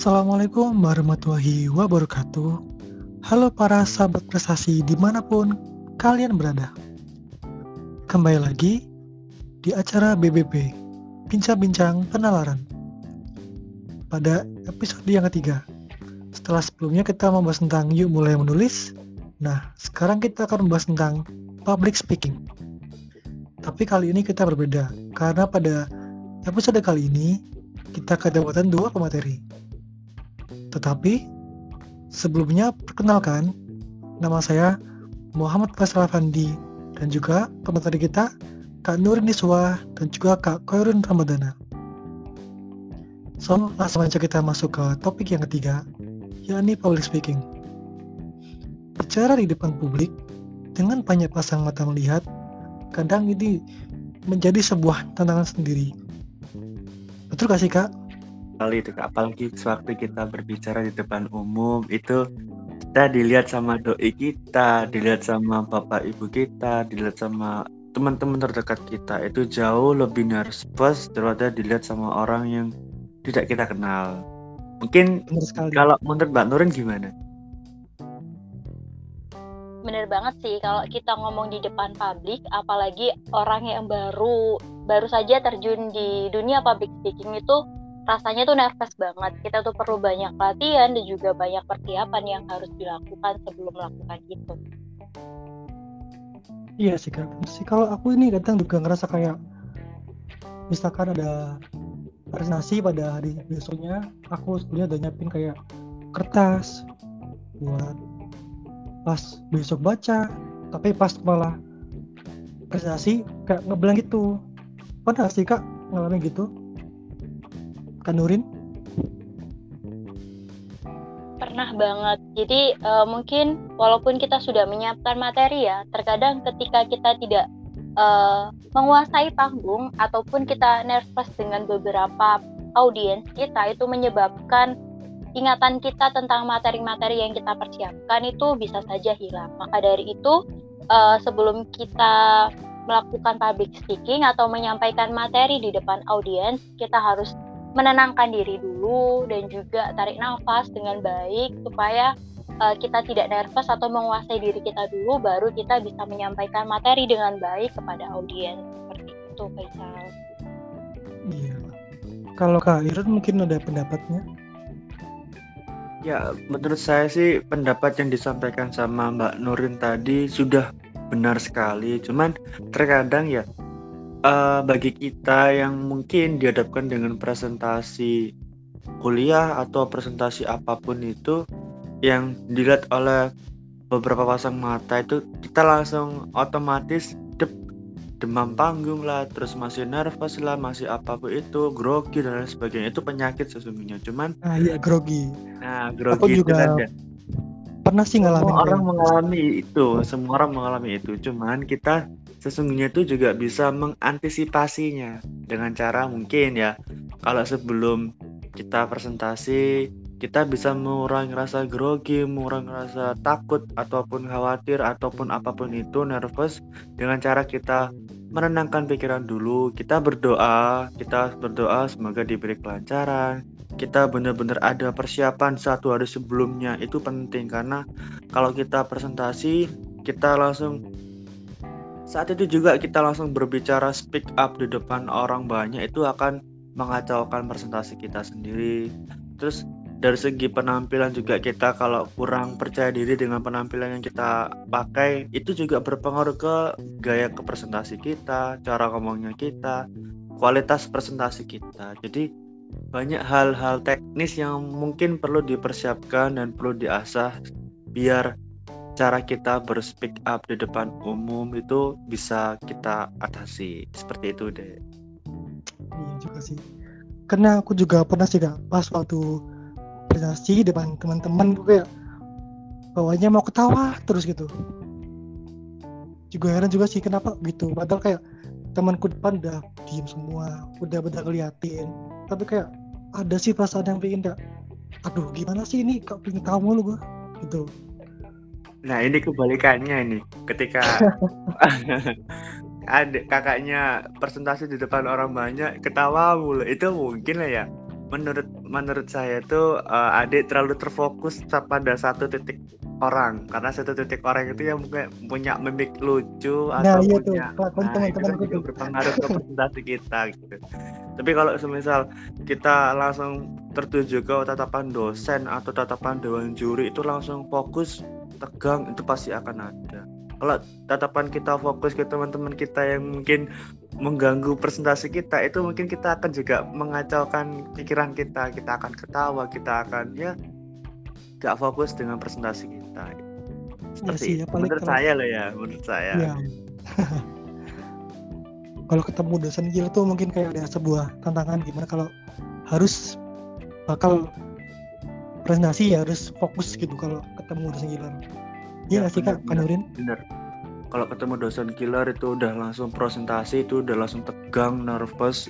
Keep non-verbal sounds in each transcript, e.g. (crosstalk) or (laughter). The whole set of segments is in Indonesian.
Assalamualaikum warahmatullahi wabarakatuh. Halo para sahabat prestasi di mana pun kalian berada. Kembali lagi di acara BBP, Bincang-Bincang Penalaran. Pada episode yang ketiga, setelah sebelumnya kita membahas tentang yuk mulai menulis, nah sekarang kita akan membahas tentang public speaking. Tapi kali ini kita berbeda, karena pada episode kali ini kita kedapatan dua pemateri tetapi sebelumnya perkenalkan nama saya Muhammad Faisal Afandi dan juga pemateri kita Kak Nurin Niswa dan juga Kak Koirun Ramadana. So, langsung aja kita masuk ke topik yang ketiga, yakni public speaking. Bicara di depan publik dengan banyak pasang mata melihat, kadang ini menjadi sebuah tantangan sendiri. Betul gak sih kak? Sekali itu apalagi sewaktu kita berbicara di depan umum itu kita dilihat sama doi kita dilihat sama bapak ibu kita dilihat sama teman-teman terdekat kita. Itu jauh lebih nervous daripada dilihat sama orang yang tidak kita kenal. Mungkin kalau menurut Mbak Nurin gimana? Bener banget sih kalau kita ngomong di depan publik apalagi orang yang baru baru saja terjun di dunia public speaking itu rasanya tuh nervous banget. Kita tuh perlu banyak latihan dan juga banyak persiapan yang harus dilakukan sebelum melakukan itu. Iya sih kak. Sih kalau aku ini kadang juga ngerasa kayak misalkan ada presentasi pada hari besoknya, aku sebelumnya udah nyiapin kayak kertas buat pas besok baca, tapi pas malah presentasi kayak ngebelang gitu. Pernah sih kak ngalamin gitu? Kanurin? Pernah banget. Jadi uh, mungkin walaupun kita sudah menyiapkan materi ya, terkadang ketika kita tidak uh, menguasai panggung ataupun kita nervous dengan beberapa audiens kita itu menyebabkan ingatan kita tentang materi-materi yang kita persiapkan itu bisa saja hilang. Maka dari itu uh, sebelum kita melakukan public speaking atau menyampaikan materi di depan audiens, kita harus menenangkan diri dulu dan juga tarik nafas dengan baik supaya uh, kita tidak nervous atau menguasai diri kita dulu baru kita bisa menyampaikan materi dengan baik kepada audiens seperti itu Faisal. Iya. Kalau Kak Irun mungkin ada pendapatnya? Ya, menurut saya sih pendapat yang disampaikan sama Mbak Nurin tadi sudah benar sekali. Cuman terkadang ya uh, bagi kita yang mungkin dihadapkan dengan presentasi kuliah atau presentasi apa pun itu yang dilihat oleh beberapa pasang mata itu kita langsung otomatis dep, demam panggung lah terus masih nervous lah masih apa pun itu grogi dan lain sebagainya. Itu penyakit sesungguhnya. Cuman ah iya grogi. Nah grogi Aku juga itu pernah sih ngalamin semua orang mengalami itu semua orang mengalami itu. Cuman kita sesungguhnya itu juga bisa mengantisipasinya dengan cara mungkin ya. Kalau sebelum kita presentasi kita bisa mengurangi rasa grogi, mengurangi rasa takut ataupun khawatir ataupun apa pun itu nervous. Dengan cara kita menenangkan pikiran dulu, kita berdoa, kita berdoa semoga diberi kelancaran, kita benar-benar ada persiapan satu hari sebelumnya itu penting. Karena kalau kita presentasi kita langsung saat itu juga kita langsung berbicara speak up di depan orang banyak itu akan mengacaukan presentasi kita sendiri. Terus dari segi penampilan juga kita kalau kurang percaya diri dengan penampilan yang kita pakai itu juga berpengaruh ke gaya ke presentasi kita, cara ngomongnya kita, kualitas presentasi kita. Jadi banyak hal-hal teknis yang mungkin perlu dipersiapkan dan perlu diasah biar cara kita berspeak up di depan umum itu bisa kita atasi. Seperti itu deh iya juga sih. Karena aku juga pernah sih kak pas waktu presentasi depan teman-teman gue kayak bawahnya mau ketawa terus gitu. Juga heran juga sih kenapa gitu. Padahal kayak temanku depan udah diem semua udah beda ngeliatin. Tapi kayak ada sih perasaan yang pengen kayak aduh gimana sih ini? Kak pengen kamu lu gue gitu Nah ini kebalikannya ini. Ketika (laughs) ada kakaknya presentasi di depan orang banyak ketawa mulu. Itu mungkin lah ya. Menurut menurut saya itu uh, adik terlalu terfokus pada satu titik orang. Karena satu titik orang itu yang mungkin punya mimik lucu Nah, atau iya tuh, punya nah itu kan teman-temanku juga tuh. berpengaruh ke presentasi kita gitu. Tapi kalau semisal kita langsung tertuju ke tatapan dosen atau tatapan dewan juri itu langsung fokus tegang itu pasti akan ada. Kalau tatapan kita fokus ke teman-teman kita yang mungkin mengganggu presentasi kita itu mungkin kita akan juga mengacaukan pikiran kita. Kita akan ketawa kita akan ya gak fokus dengan presentasi kita. Iya seperti sih, itu. apalagi menurut kalau saya loh ya menurut saya. Iya. (laughs) kalau ketemu dosen gila tuh mungkin kayak ada sebuah tantangan gimana kalau harus bakal presentasi ya harus fokus gitu kalau ketemu dosen gila. Iya Ya, nggak sih kak, benar, Kak Nurin? bener kalau ketemu dosen killer itu udah langsung presentasi itu udah langsung tegang nervous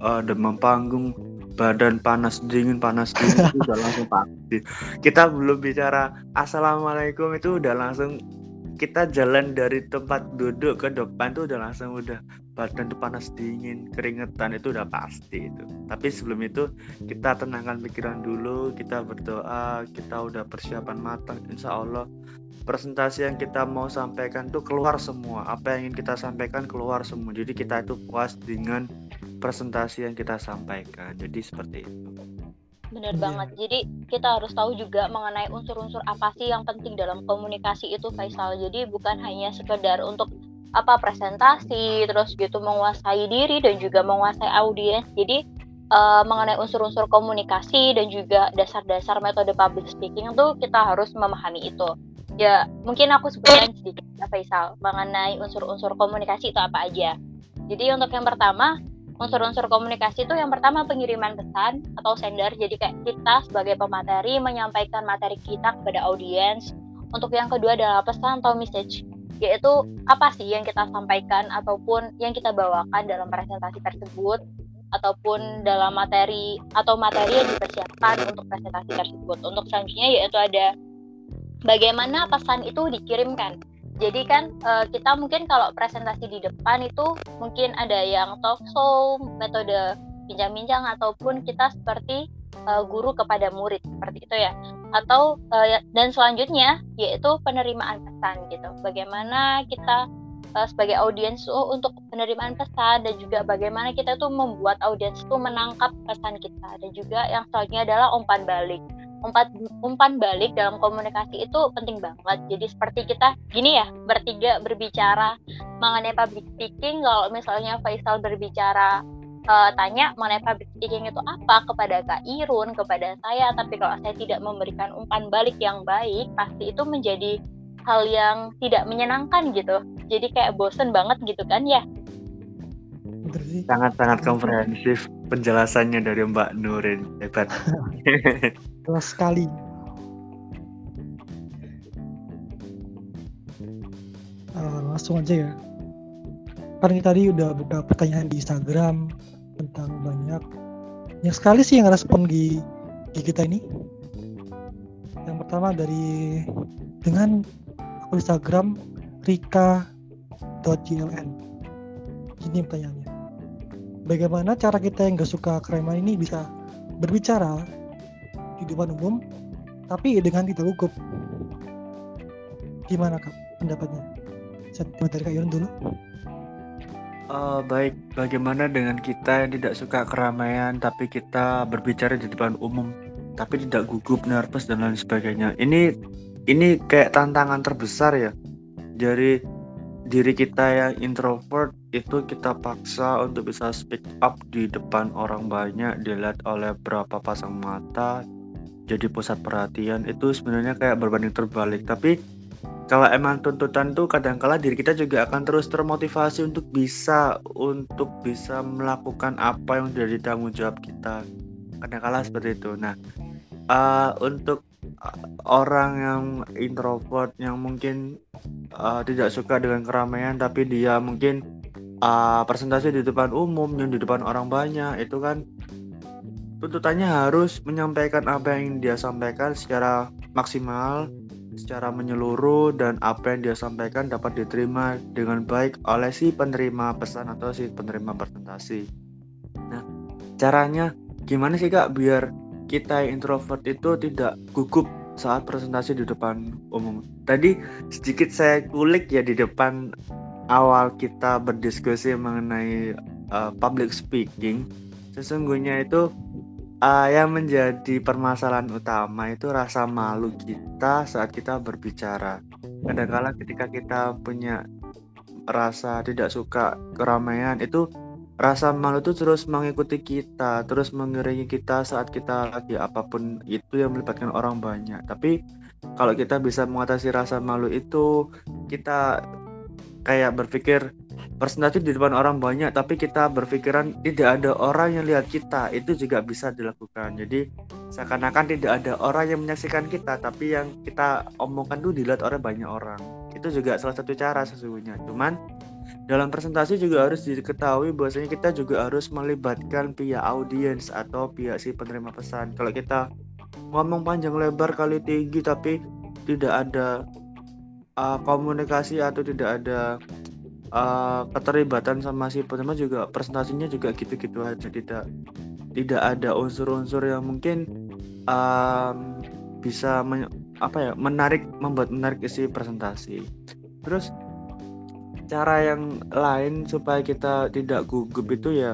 eh, demam panggung badan panas dingin panas dingin itu udah langsung pasti kita belum bicara assalamualaikum itu udah langsung kita jalan dari tempat duduk ke depan tuh udah langsung udah badan tuh panas dingin keringetan itu udah pasti itu tapi sebelum itu kita tenangkan pikiran dulu kita berdoa kita udah persiapan matang insya Allah presentasi yang kita mau sampaikan tuh keluar semua apa yang ingin kita sampaikan keluar semua jadi kita itu puas dengan presentasi yang kita sampaikan jadi seperti itu Bener Iya. banget. Jadi kita harus tahu juga mengenai unsur-unsur apa sih yang penting dalam komunikasi itu Faisal. Jadi bukan hanya sekedar untuk apa presentasi terus gitu menguasai diri dan juga menguasai audiens. Jadi eh, mengenai unsur-unsur komunikasi dan juga dasar-dasar metode public speaking itu kita harus memahami itu. Ya, mungkin aku sebutkan sedikit ya Faisal mengenai unsur-unsur komunikasi itu apa aja. Jadi untuk yang pertama, unsur-unsur komunikasi itu yang pertama pengiriman pesan atau sender. Jadi kayak kita sebagai pemateri menyampaikan materi kita kepada audiens. Untuk yang kedua adalah pesan atau message, yaitu apa sih yang kita sampaikan ataupun yang kita bawakan dalam presentasi tersebut ataupun dalam materi atau materi yang dipersiapkan untuk presentasi tersebut. Untuk selanjutnya yaitu ada bagaimana pesan itu dikirimkan. Jadi kan eh, kita mungkin kalau presentasi di depan itu mungkin ada yang talk show, metode bincang-bincang ataupun kita seperti eh, guru kepada murid seperti itu ya. Atau eh, dan selanjutnya yaitu penerimaan pesan gitu. Bagaimana kita eh, sebagai audiens tuh untuk penerimaan pesan dan juga bagaimana kita tuh membuat audiens itu menangkap pesan kita dan juga yang selanjutnya adalah umpan balik umpan umpan balik dalam komunikasi itu penting banget. Jadi seperti kita gini ya bertiga berbicara mengenai public speaking. Kalau misalnya Faisal berbicara eh, tanya mengenai public speaking itu apa kepada Kak Irun, kepada saya, tapi kalau saya tidak memberikan umpan balik yang baik, pasti itu menjadi hal yang tidak menyenangkan gitu. Jadi kayak bosen banget gitu kan ya. Sangat-sangat komprehensif penjelasannya dari Mbak Nurin hebat (laughs) Jelas sekali. Eh, langsung aja ya. Kan kita tadi udah buka pertanyaan di Instagram tentang banyak. Yang sekali sih yang respon di, di kita ini. Yang pertama dari dengan akun Instagram rika.gln. Ini pertanyaannya. Bagaimana cara kita yang gak suka kereman ini bisa berbicara di depan umum tapi dengan tidak gugup gimana kak pendapatnya saya dari kak Yun dulu Eh, baik bagaimana dengan kita yang tidak suka keramaian tapi kita berbicara di depan umum tapi tidak gugup nervous dan lain sebagainya? Ini ini kayak tantangan terbesar ya. Dari diri kita yang introvert itu kita paksa untuk bisa speak up di depan orang banyak dilihat oleh berapa pasang mata jadi pusat perhatian. Itu sebenarnya kayak berbanding terbalik. Tapi kalau emang tuntutan tuh kadangkala diri kita juga akan terus termotivasi untuk bisa untuk bisa melakukan apa yang jadi tanggung jawab kita. Kadangkala seperti itu. Nah eh, untuk eh, orang yang introvert yang mungkin eh, tidak suka dengan keramaian tapi dia mungkin eh, presentasi di depan umum yang di depan orang banyak itu kan tuntutannya harus menyampaikan apa yang dia sampaikan secara maksimal secara menyeluruh dan apa yang dia sampaikan dapat diterima dengan baik oleh si penerima pesan atau si penerima presentasi. Nah, caranya gimana sih kak biar kita introvert itu tidak gugup saat presentasi di depan umum. Tadi sedikit saya kulik ya di depan awal kita berdiskusi mengenai uh, public speaking. Sesungguhnya itu uh, yang menjadi permasalahan utama itu rasa malu kita saat kita berbicara. Kadang-kala ketika kita punya rasa tidak suka keramaian itu rasa malu itu terus mengikuti kita, terus mengiringi kita saat kita lagi apa pun itu yang melibatkan orang banyak. Tapi kalau kita bisa mengatasi rasa malu itu, kita kayak berpikir presentasi di depan orang banyak, tapi kita berpikiran tidak ada orang yang lihat kita, itu juga bisa dilakukan. Jadi seakan-akan tidak ada orang yang menyaksikan kita, tapi yang kita omongkan itu dilihat oleh banyak orang. Itu juga salah satu cara sesungguhnya. Cuman dalam presentasi juga harus diketahui bahwasanya kita juga harus melibatkan pihak audiens atau pihak si penerima pesan. Kalau kita ngomong panjang lebar kali tinggi tapi tidak ada uh, komunikasi atau tidak ada uh, keterlibatan sama si penerima juga presentasinya juga gitu-gitu aja tidak tidak ada unsur-unsur yang mungkin um, bisa men, apa ya menarik membuat menarik isi presentasi. Terus cara yang lain supaya kita tidak gugup itu ya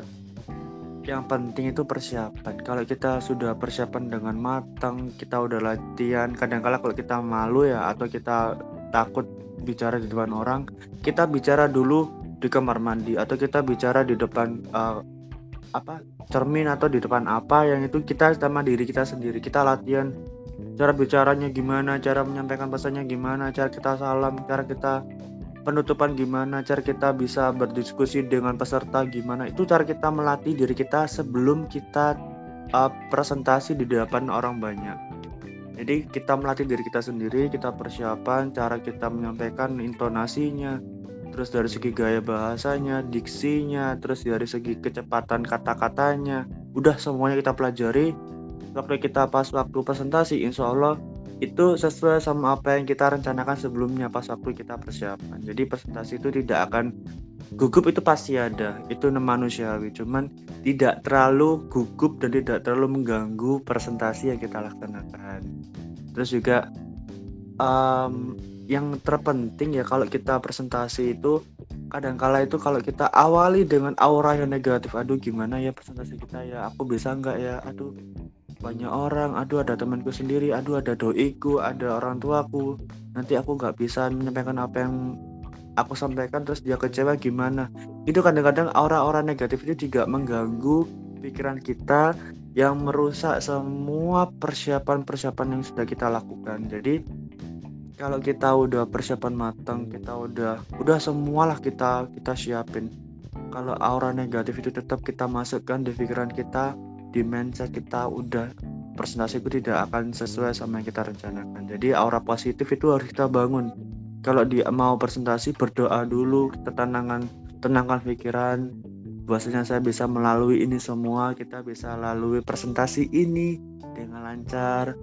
yang penting itu persiapan kalau kita sudah persiapan dengan matang kita udah latihan kadang-kala kalau kita malu ya atau kita takut bicara di depan orang kita bicara dulu di kamar mandi atau kita bicara di depan uh, apa cermin atau di depan apa yang itu kita sama diri kita sendiri. Kita latihan cara bicaranya gimana cara menyampaikan pesannya gimana cara kita salam cara kita penutupan gimana cara kita bisa berdiskusi dengan peserta gimana. Itu cara kita melatih diri kita sebelum kita uh, presentasi di depan orang banyak jadi kita melatih diri kita sendiri kita persiapan cara kita menyampaikan intonasinya terus dari segi gaya bahasanya diksinya terus dari segi kecepatan kata-katanya udah semuanya kita pelajari waktu kita pas waktu presentasi insya Allah itu sesuai sama apa yang kita rencanakan sebelumnya pas waktu kita persiapan. Jadi presentasi itu tidak akan gugup itu pasti ada, itu manusiawi. Cuman tidak terlalu gugup dan tidak terlalu mengganggu presentasi yang kita laksanakan. Terus juga um, yang terpenting ya kalau kita presentasi itu kadang-kala itu kalau kita awali dengan aura yang negatif, aduh gimana ya presentasi kita ya, aku bisa nggak ya, aduh banyak orang. Aduh ada temanku sendiri. Aduh ada doiku ada orang tuaku. Nanti aku nggak bisa menyampaikan apa yang aku sampaikan terus dia kecewa gimana. Itu kadang-kadang aura-aura negatif itu juga mengganggu pikiran kita yang merusak semua persiapan-persiapan yang sudah kita lakukan. Jadi kalau kita udah persiapan matang kita udah udah semualah kita kita siapin. Kalau aura negatif itu tetap kita masukkan di pikiran kita di mindset kita udah presentasi itu tidak akan sesuai sama yang kita rencanakan. Jadi aura positif itu harus kita bangun kalau dia mau presentasi berdoa dulu tenangkan tenangkan pikiran. Bahwasanya saya bisa melalui ini semua kita bisa lalui presentasi ini dengan lancar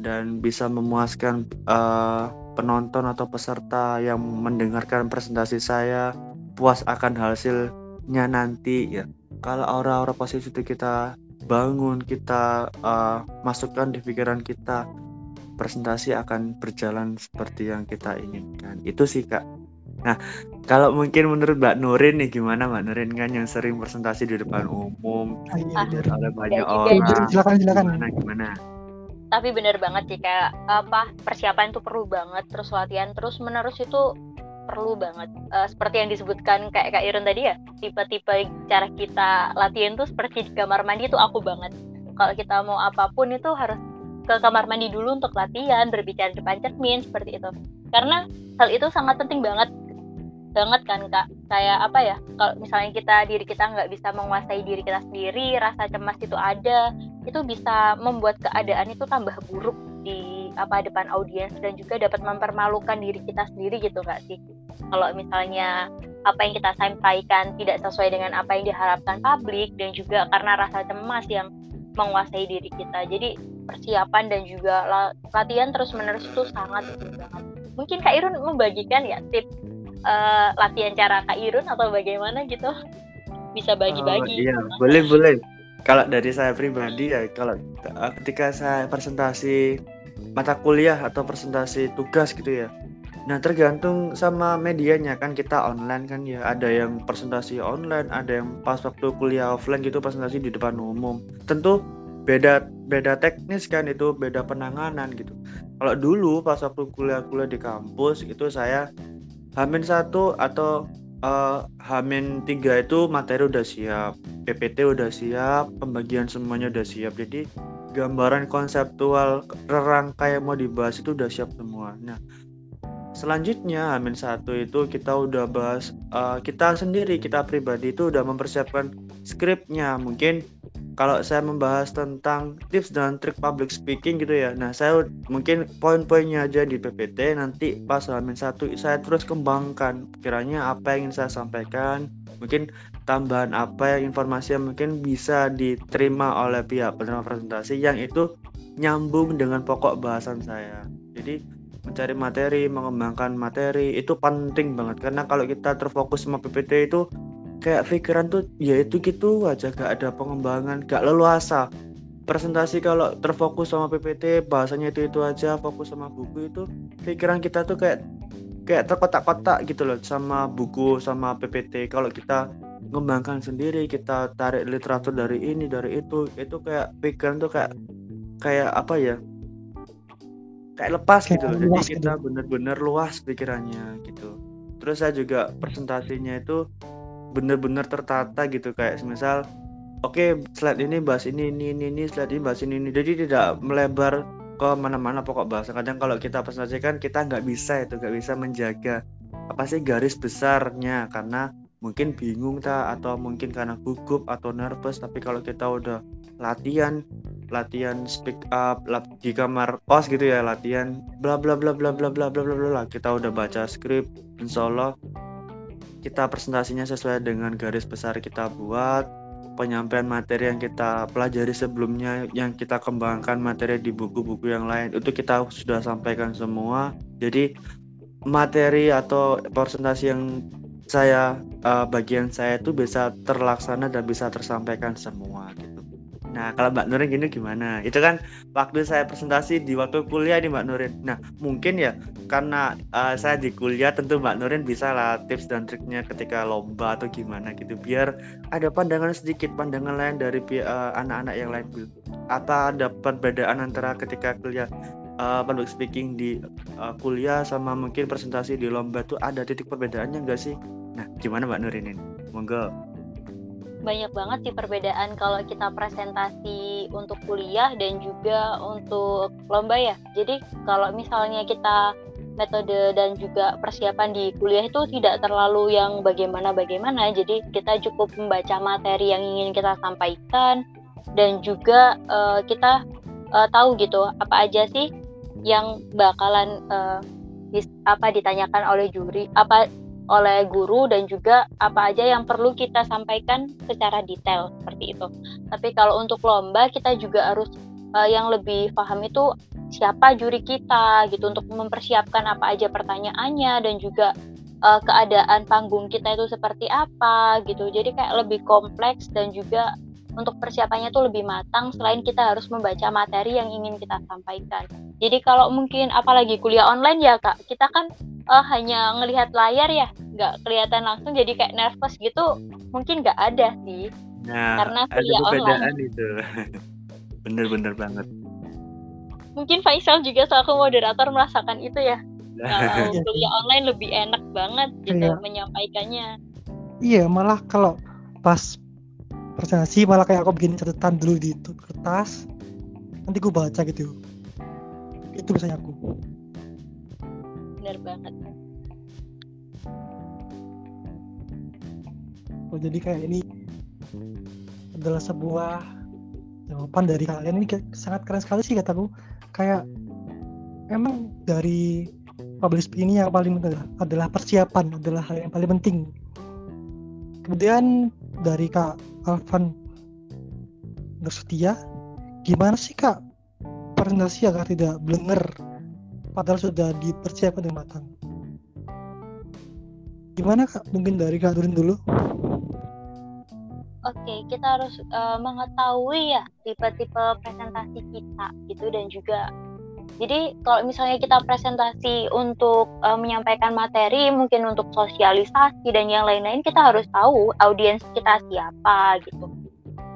dan bisa memuaskan uh, penonton atau peserta yang mendengarkan presentasi saya puas akan hasilnya nanti ya. Kalau aura-aura positif itu kita bangun kita uh, masukkan di pikiran kita presentasi akan berjalan seperti yang kita inginkan. Itu sih kak. Nah kalau mungkin menurut Mbak Nurin nih gimana Mbak Nurin kan yang sering presentasi di depan umum ah, ada banyak orang. silakan silakan. Gimana gimana? Tapi bener banget sih kayak apa persiapan itu perlu banget terus latihan terus menerus itu perlu banget. Uh, seperti yang disebutkan kayak Kak Irun tadi ya tipe-tipe cara kita latihan tuh seperti di kamar mandi tuh aku banget. Kalau kita mau apa pun itu harus ke kamar mandi dulu untuk latihan berbicara depan cermin seperti itu. Karena hal itu sangat penting banget banget kan kak? Kayak apa ya? Kalau misalnya kita diri kita nggak bisa menguasai diri kita sendiri rasa cemas itu ada itu bisa membuat keadaan itu tambah buruk di apa depan audiens dan juga dapat mempermalukan diri kita sendiri gitu nggak sih. Kalau misalnya apa yang kita sampaikan tidak sesuai dengan apa yang diharapkan publik dan juga karena rasa cemas yang menguasai diri kita. Jadi persiapan dan juga latihan terus menerus itu sangat banget mungkin Kak Irun membagikan ya tips uh, latihan cara Kak Irun atau bagaimana gitu? Bisa bagi-bagi. Oh, iya boleh boleh. Kalau dari saya pribadi ya kalau uh, ketika saya presentasi mata kuliah atau presentasi tugas gitu ya. Nah tergantung sama medianya kan kita online kan ya. Ada yang presentasi online ada yang pas waktu kuliah offline gitu presentasi di depan umum. Tentu beda beda teknis kan itu beda penanganan gitu. Kalau dulu pas waktu kuliah-kuliah di kampus itu saya hamin satu atau uh, hamin tiga itu materi udah siap PPT udah siap pembagian semuanya udah siap. Jadi gambaran konseptual rangka yang mau dibahas itu udah siap semua. Nah selanjutnya Amin satu itu kita udah bahas uh, kita sendiri kita pribadi itu udah mempersiapkan skripnya. Mungkin kalau saya membahas tentang tips dan trik public speaking gitu ya. Nah saya mungkin poin-poinnya aja di PPT nanti pas Amin satu saya terus kembangkan. Kiranya apa yang ingin saya sampaikan mungkin tambahan apa yang informasi yang mungkin bisa diterima oleh pihak penerima presentasi yang itu nyambung dengan pokok bahasan saya. Jadi mencari materi, mengembangkan materi itu penting banget. Karena kalau kita terfokus sama PPT itu kayak pikiran tuh ya itu gitu aja gak ada pengembangan, gak leluasa. Presentasi kalau terfokus sama PPT bahasanya itu itu aja, fokus sama buku itu pikiran kita tuh kayak kayak terkotak-kotak gitu loh sama buku sama PPT. Kalau kita mengembangkan sendiri, kita tarik literatur dari ini dari itu, itu kayak pikiran tuh kayak kayak apa ya? kayak lepas kayak gitu loh. Jadi kita gitu. bener-bener luas pikirannya gitu. Terus saya juga presentasinya itu bener-bener tertata gitu kayak misal oke okay, slide ini bahas ini ini ini, ini slide ini bahas ini ini. Jadi tidak melebar ke mana-mana pokok bahasa. Kadang kalau kita presentasikan kita nggak bisa itu nggak bisa menjaga apa sih garis besarnya karena mungkin bingung tak atau mungkin karena gugup atau nervous tapi kalau kita udah latihan latihan speak up di kamar kos gitu ya latihan bla bla bla bla bla bla bla bla bla kita udah baca skrip insya Allah kita presentasinya sesuai dengan garis besar kita buat penyampaian materi yang kita pelajari sebelumnya yang kita kembangkan materi di buku-buku yang lain itu kita sudah sampaikan semua jadi materi atau presentasi yang saya uh, bagian saya itu bisa terlaksana dan bisa tersampaikan semua gitu. Nah kalau Mbak Nurin gini gimana? Itu kan waktu saya presentasi di waktu kuliah nih Mbak Nurin. Nah mungkin ya karena uh, saya di kuliah tentu Mbak Nurin bisa lah tips dan triknya ketika lomba atau gimana gitu biar ada pandangan sedikit pandangan lain dari uh, anak-anak yang lain. Apa ada perbedaan antara ketika kuliah uh, public speaking di uh, kuliah sama mungkin presentasi di lomba tuh ada titik perbedaannya enggak sih? Nah, gimana Mbak Nurin ini? Monggo. Banyak banget sih perbedaan kalau kita presentasi untuk kuliah dan juga untuk lomba ya. Jadi kalau misalnya kita metode dan juga persiapan di kuliah itu tidak terlalu yang bagaimana-bagaimana. Jadi kita cukup membaca materi yang ingin kita sampaikan dan juga uh, kita uh, tahu gitu apa aja sih yang bakalan uh, apa ditanyakan oleh juri apa oleh guru dan juga apa aja yang perlu kita sampaikan secara detail seperti itu. Tapi kalau untuk lomba kita juga harus uh, yang lebih paham itu siapa juri kita gitu untuk mempersiapkan apa aja pertanyaannya dan juga uh, keadaan panggung kita itu seperti apa gitu. Jadi kayak lebih kompleks dan juga untuk persiapannya tuh lebih matang selain kita harus membaca materi yang ingin kita sampaikan. Jadi kalau mungkin apalagi kuliah online ya kak, kita kan uh, hanya ngelihat layar ya, nggak kelihatan langsung jadi kayak nervous gitu, mungkin nggak ada sih. Nah, karena kuliah ada online. itu. (laughs) Bener-bener banget. Mungkin Faisal juga selaku moderator merasakan itu ya. Kalau (laughs) kuliah online lebih enak banget gitu iya. menyampaikannya. Iya, malah kalau pas presentasi malah kayak aku bikin catatan dulu di kertas. Nanti gue baca gitu. Itu biasanya aku. Bener banget. Oh jadi kayak ini adalah sebuah jawaban dari kalian. Ini sangat keren sekali sih kataku. Kayak emang dari publish ini yang paling adalah, adalah persiapan adalah hal yang paling penting. Kemudian dari kak Alvan bersetia gimana sih kak? Presentasi agar tidak blenger. Padahal sudah dipersiapkan dengan matang. Gimana kak? Mungkin dari kak Durin dulu. Oke, kita harus uh, mengetahui ya tipe-tipe presentasi kita gitu dan juga jadi kalau misalnya kita presentasi untuk uh, menyampaikan materi, mungkin untuk sosialisasi dan yang lain-lain, kita harus tahu audiens kita siapa gitu.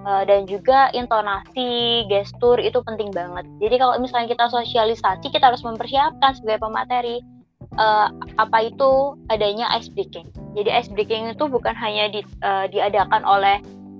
Uh, dan juga intonasi, gestur itu penting banget. Jadi kalau misalnya kita sosialisasi, kita harus mempersiapkan sebagai pemateri uh, apa itu adanya ice breaking. Jadi ice breaking itu bukan hanya di, diadakan oleh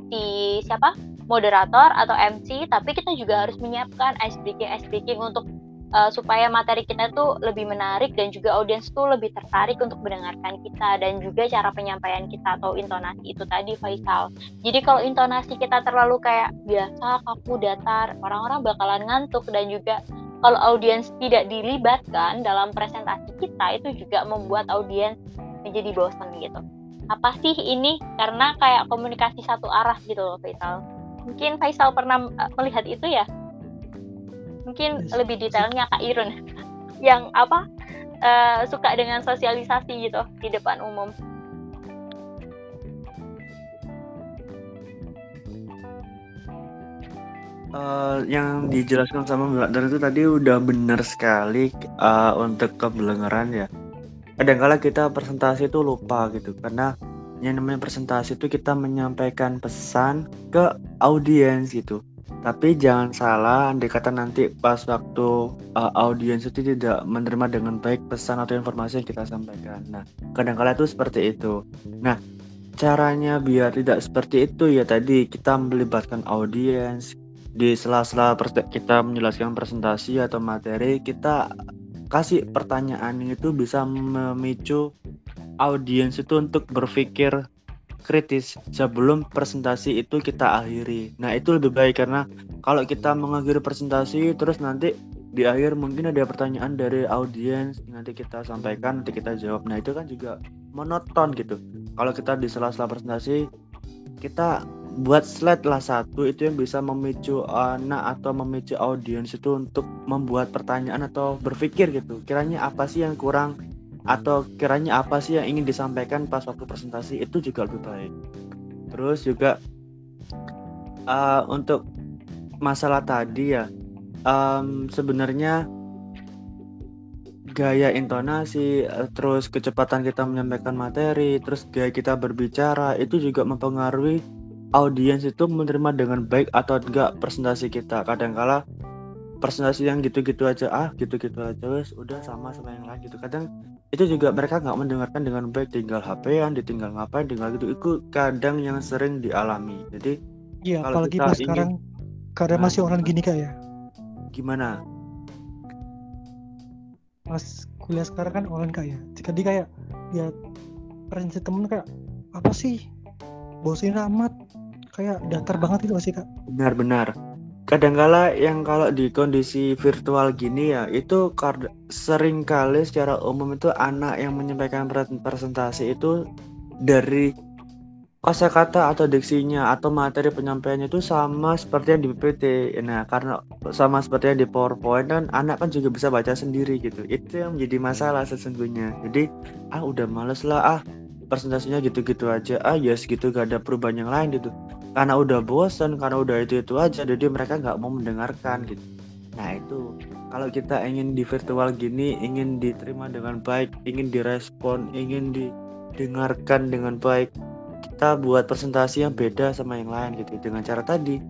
si siapa moderator atau MC, tapi kita juga harus menyiapkan ice breaking ice breaking untuk uh, supaya materi kita tuh lebih menarik dan juga audiens tuh lebih tertarik untuk mendengarkan kita dan juga cara penyampaian kita atau intonasi itu tadi Faisal. Jadi kalau intonasi kita terlalu kayak biasa kaku datar, orang-orang bakalan ngantuk dan juga kalau audiens tidak dilibatkan dalam presentasi kita itu juga membuat audiens menjadi bosan gitu. Apa sih ini? Karena kayak komunikasi satu arah gitu loh Faisal. Mungkin Faisal pernah eh, melihat itu ya? Mungkin yes. lebih detailnya Kak Irun (laughs) yang apa uh, suka dengan sosialisasi gitu di depan umum. Uh, yang dijelaskan sama Mbak Dar itu tadi udah benar sekali uh, untuk kebelengaran ya. Kadang-kala kita presentasi itu lupa gitu karena yang namanya presentasi itu kita menyampaikan pesan ke audiens gitu. Tapi jangan salah, andai kata nanti pas waktu uh, audiens itu tidak menerima dengan baik pesan atau informasi yang kita sampaikan. Nah, kadang-kala itu seperti itu. Nah, caranya biar tidak seperti itu ya tadi kita melibatkan audiens di sela-sela kita menjelaskan presentasi atau materi, kita kasih pertanyaan itu bisa memicu audiens itu untuk berpikir kritis sebelum presentasi itu kita akhiri. Nah, itu lebih baik karena kalau kita mengakhiri presentasi terus nanti di akhir mungkin ada pertanyaan dari audiens nanti kita sampaikan nanti kita jawab. Nah, itu kan juga monoton gitu. Kalau kita di sela-sela presentasi kita buat slide lah satu itu yang bisa memicu anak atau memicu audiens itu untuk membuat pertanyaan atau berpikir gitu. Kiranya apa sih yang kurang atau kiranya apa sih yang ingin disampaikan pas waktu presentasi itu juga lebih baik. Terus juga uh, untuk masalah tadi ya, um, sebenarnya gaya intonasi, uh, terus kecepatan kita menyampaikan materi, terus gaya kita berbicara itu juga mempengaruhi audiens itu menerima dengan baik atau enggak presentasi kita. Kadangkala presentasi yang gitu-gitu aja ah gitu-gitu aja wes udah sama sama yang lain gitu kadang itu juga mereka nggak mendengarkan dengan baik tinggal HP-an ditinggal ngapain tinggal gitu. Itu kadang yang sering dialami. Jadi iya apalagi pas ingin, sekarang karena nah, masih orang gini kak ya. Gimana? Pas kuliah sekarang kan online kak ya. Jadi kayak ya presentasi temen kayak apa sih? Bosin amat. Kayak datar banget itu sih kak? Benar-benar kadangkala yang kalau di kondisi virtual gini ya itu sering kali secara umum itu anak yang menyampaikan presentasi itu dari kosakata atau diksinya atau materi penyampaiannya itu sama seperti yang di PPT. Nah, karena sama seperti yang di PowerPoint kan anak kan juga bisa baca sendiri gitu. Itu yang menjadi masalah sesungguhnya. Jadi, ah udah males lah ah presentasinya gitu-gitu aja. Ah ya yes, gitu gak ada perubahan yang lain gitu karena udah bosan karena udah itu itu aja jadi mereka nggak mau mendengarkan gitu. Nah itu kalau kita ingin di virtual gini ingin diterima dengan baik ingin direspon ingin didengarkan dengan baik kita buat presentasi yang beda sama yang lain gitu. Dengan cara tadi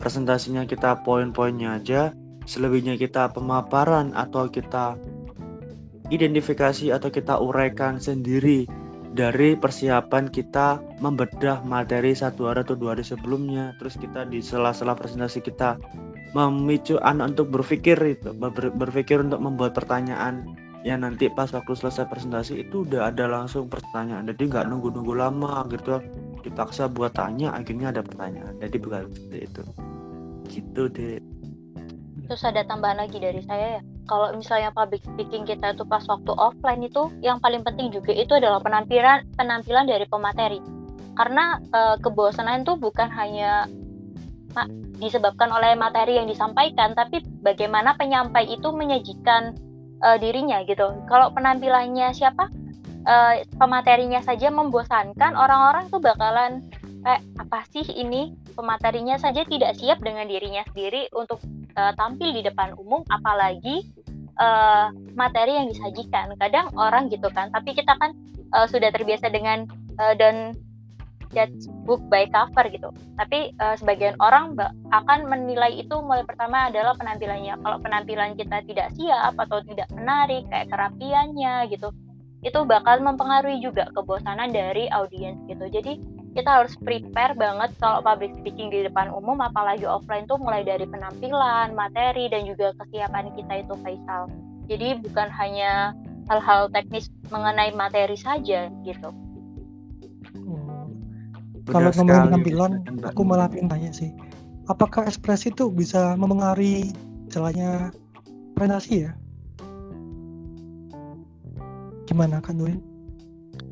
presentasinya kita poin-poinnya aja selebihnya kita pemaparan atau kita identifikasi atau kita uraikan sendiri dari persiapan kita membedah materi satu hari atau dua hari sebelumnya terus kita di sela-sela presentasi kita memicu anak untuk berpikir itu ber berpikir untuk membuat pertanyaan. Yang nanti pas waktu selesai presentasi itu udah ada langsung pertanyaan jadi nggak nunggu-nunggu lama gitu. Dipaksa buat tanya akhirnya ada pertanyaan. Jadi bukan itu. Gitu deh terus ada tambahan lagi dari saya ya kalau misalnya public speaking kita itu pas waktu offline itu yang paling penting juga itu adalah penampilan penampilan dari pemateri. Karena e, kebosanan itu bukan hanya ma disebabkan oleh materi yang disampaikan tapi bagaimana penyampai itu menyajikan e, dirinya gitu. Kalau penampilannya siapa e, pematerinya saja membosankan orang-orang tuh bakalan kayak apa sih ini pematerinya saja tidak siap dengan dirinya sendiri untuk uh, tampil di depan umum apalagi uh, materi yang disajikan kadang orang gitu kan tapi kita kan uh, sudah terbiasa dengan uh, dan judge book by cover gitu. Tapi uh, sebagian orang akan menilai itu mulai pertama adalah penampilannya. Kalau penampilan kita tidak siap atau tidak menarik kayak kerapiannya gitu, itu bakal mempengaruhi juga kebosanan dari audiens gitu. Jadi kita harus prepare banget kalau public speaking di depan umum apalagi offline tuh mulai dari penampilan, materi dan juga kesiapan kita itu Faisal. Jadi bukan hanya hal-hal teknis mengenai materi saja gitu. Kalau ngomongin penampilan, aku malah pengen tanya sih, apakah ekspresi itu bisa memengaruhi celahnya presentasi ya? Gimana kan Nurin?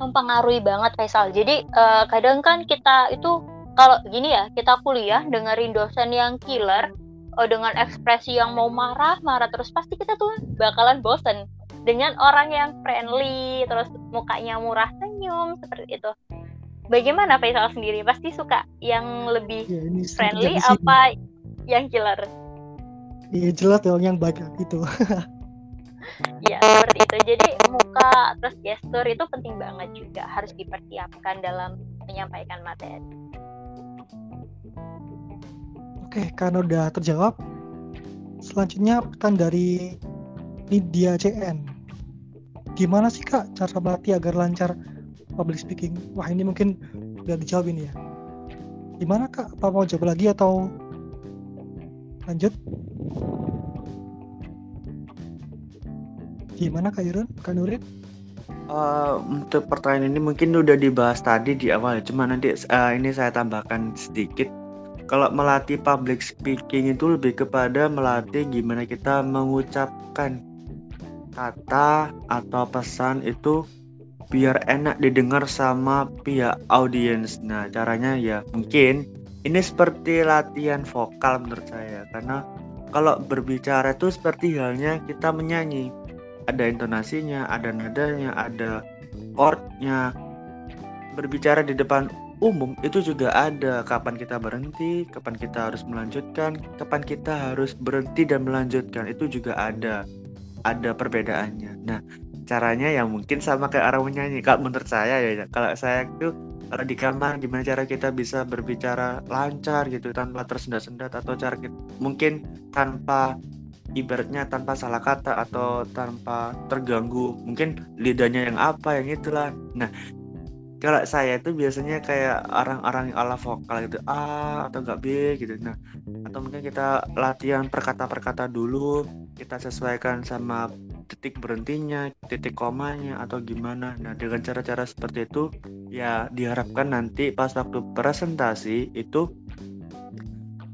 Mempengaruhi banget Faisal. Jadi uh, kadang kan kita itu kalau gini ya, kita kuliah dengerin dosen yang killer, uh, dengan ekspresi yang mau marah, marah terus pasti kita tuh bakalan bosen dengan orang yang friendly, terus mukanya murah senyum seperti itu bagaimana Faisal sendiri? Pasti suka yang lebih ya, ini friendly apa yang killer? Iya jelas dong yang baik itu. (laughs) ya seperti itu. Jadi muka terus gestur itu penting banget juga harus dipersiapkan dalam menyampaikan materi. Oke, karena udah terjawab, selanjutnya pertanyaan dari Lydia CN. Gimana sih kak cara melatih agar lancar public speaking wah ini mungkin udah dijawab ini ya gimana kak apa mau jawab lagi atau lanjut gimana kak Irun kak Nurin Uh, untuk pertanyaan ini mungkin udah dibahas tadi di awal, cuma nanti uh, ini saya tambahkan sedikit. Kalau melatih public speaking itu lebih kepada melatih gimana kita mengucapkan kata atau pesan itu biar enak didengar sama pihak audiens. Nah, caranya ya mungkin ini seperti latihan vokal menurut saya karena kalau berbicara itu seperti halnya kita menyanyi. Ada intonasinya, ada nadanya, ada chordnya. Berbicara di depan umum itu juga ada kapan kita berhenti, kapan kita harus melanjutkan, kapan kita harus berhenti dan melanjutkan itu juga ada ada perbedaannya. Nah, caranya ya mungkin sama kayak orang menyanyi kalau menurut saya ya kalau saya itu kalau di kamar gimana cara kita bisa berbicara lancar gitu tanpa tersendat-sendat atau cara kita, mungkin tanpa ibaratnya tanpa salah kata atau tanpa terganggu. Mungkin lidahnya yang apa yang itulah. Nah kalau saya itu biasanya kayak orang-orang yang ala vokal gitu A atau enggak B gitu. Nah atau mungkin kita latihan perkata-perkata dulu kita sesuaikan sama titik berhentinya titik komanya atau gimana. Nah dengan cara-cara seperti itu ya diharapkan nanti pas waktu presentasi itu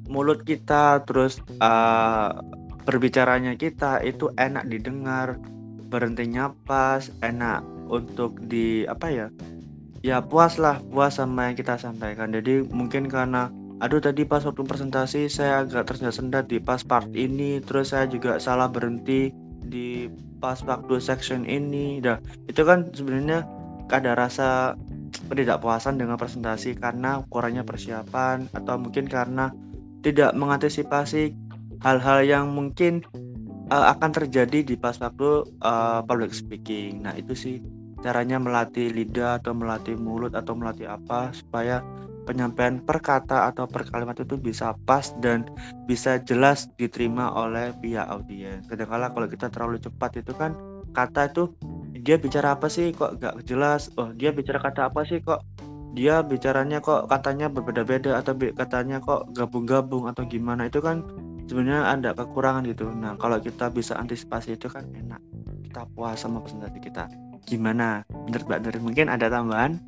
mulut kita terus uh, berbicaranya kita itu enak didengar berhentinya pas enak untuk di apa ya ya puas lah puas sama yang kita sampaikan. Jadi mungkin karena aduh tadi pas waktu presentasi saya agak tersendat-sendat di pas part ini terus saya juga salah berhenti di pas waktu section ini. Dah itu kan sebenarnya ada rasa ketidakpuasan dengan presentasi karena kurangnya persiapan atau mungkin karena tidak mengantisipasi hal-hal yang mungkin uh, akan terjadi di pas waktu uh, public speaking nah itu sih caranya melatih lidah atau melatih mulut atau melatih apa supaya penyampaian perkata atau per kalimat itu bisa pas dan bisa jelas diterima oleh pihak audiens. Kadang-kala kalau kita terlalu cepat itu kan kata itu dia bicara apa sih kok gak jelas? Oh dia bicara kata apa sih kok dia bicaranya kok katanya berbeda-beda atau katanya kok gabung-gabung atau gimana itu kan sebenarnya ada kekurangan gitu. Nah kalau kita bisa antisipasi itu kan enak. Kita puas sama presentasi kita. Gimana? Menurut Mbak Nurin mungkin ada tambahan?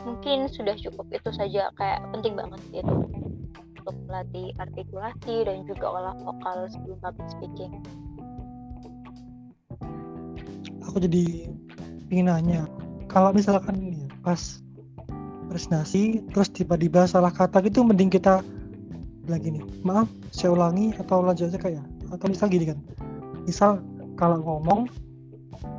Mungkin sudah cukup itu saja kayak penting banget itu. Untuk melatih artikulasi dan juga olah vokal sebelum public speaking. Aku jadi ingin nanya kalau misalkan ini ya, pas presentasi terus tiba-tiba salah kata gitu mending kita bilang gini maaf saya ulangi atau lanjut aja kayak atau misal gini kan misal kalau ngomong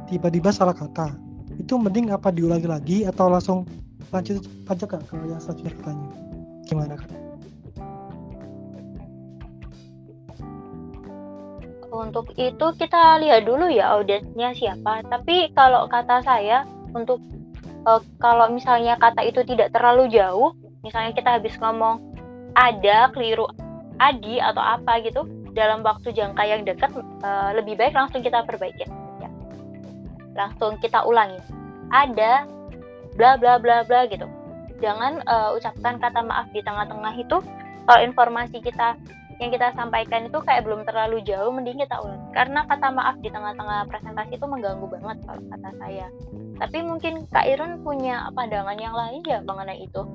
tiba-tiba salah kata itu mending apa diulangi lagi atau langsung lanjut aja kak ke yang selanjutnya bertanya gimana kak? Untuk itu kita lihat dulu ya audiensnya siapa. Tapi kalau kata saya untuk uh, kalau misalnya kata itu tidak terlalu jauh misalnya kita habis ngomong ada keliru adi atau apa gitu dalam waktu jangka yang dekat uh, lebih baik langsung kita perbaiki. Ya. langsung kita ulangi. Ada bla bla bla bla gitu. Jangan uh, ucapkan kata maaf di tengah-tengah itu. Kalau informasi kita yang kita sampaikan itu kayak belum terlalu jauh mending kita ulang karena kata maaf di tengah-tengah presentasi itu mengganggu banget kalau kata saya. Tapi mungkin Kak Irun punya pandangan yang lain ya mengenai itu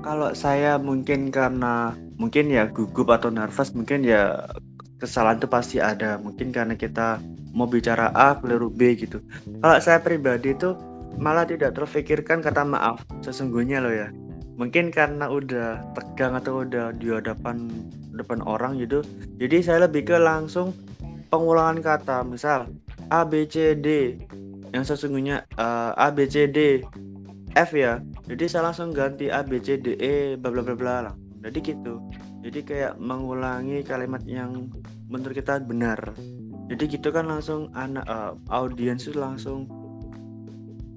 kalau saya mungkin karena mungkin ya gugup atau nervous mungkin ya kesalahan itu pasti ada. Mungkin karena kita mau bicara A keliru B gitu. Kalau saya pribadi itu malah tidak terfikirkan kata maaf sesungguhnya loh ya. Mungkin karena udah tegang atau udah di hadapan depan orang gitu. Jadi saya lebih ke langsung pengulangan kata. Misal A B C D yang sesungguhnya uh, A B C D F ya. Jadi saya langsung ganti A B C D E bla bla bla lah. Jadi gitu. Jadi kayak mengulangi kalimat yang menurut kita benar. Jadi gitu kan langsung anak uh, audiens itu langsung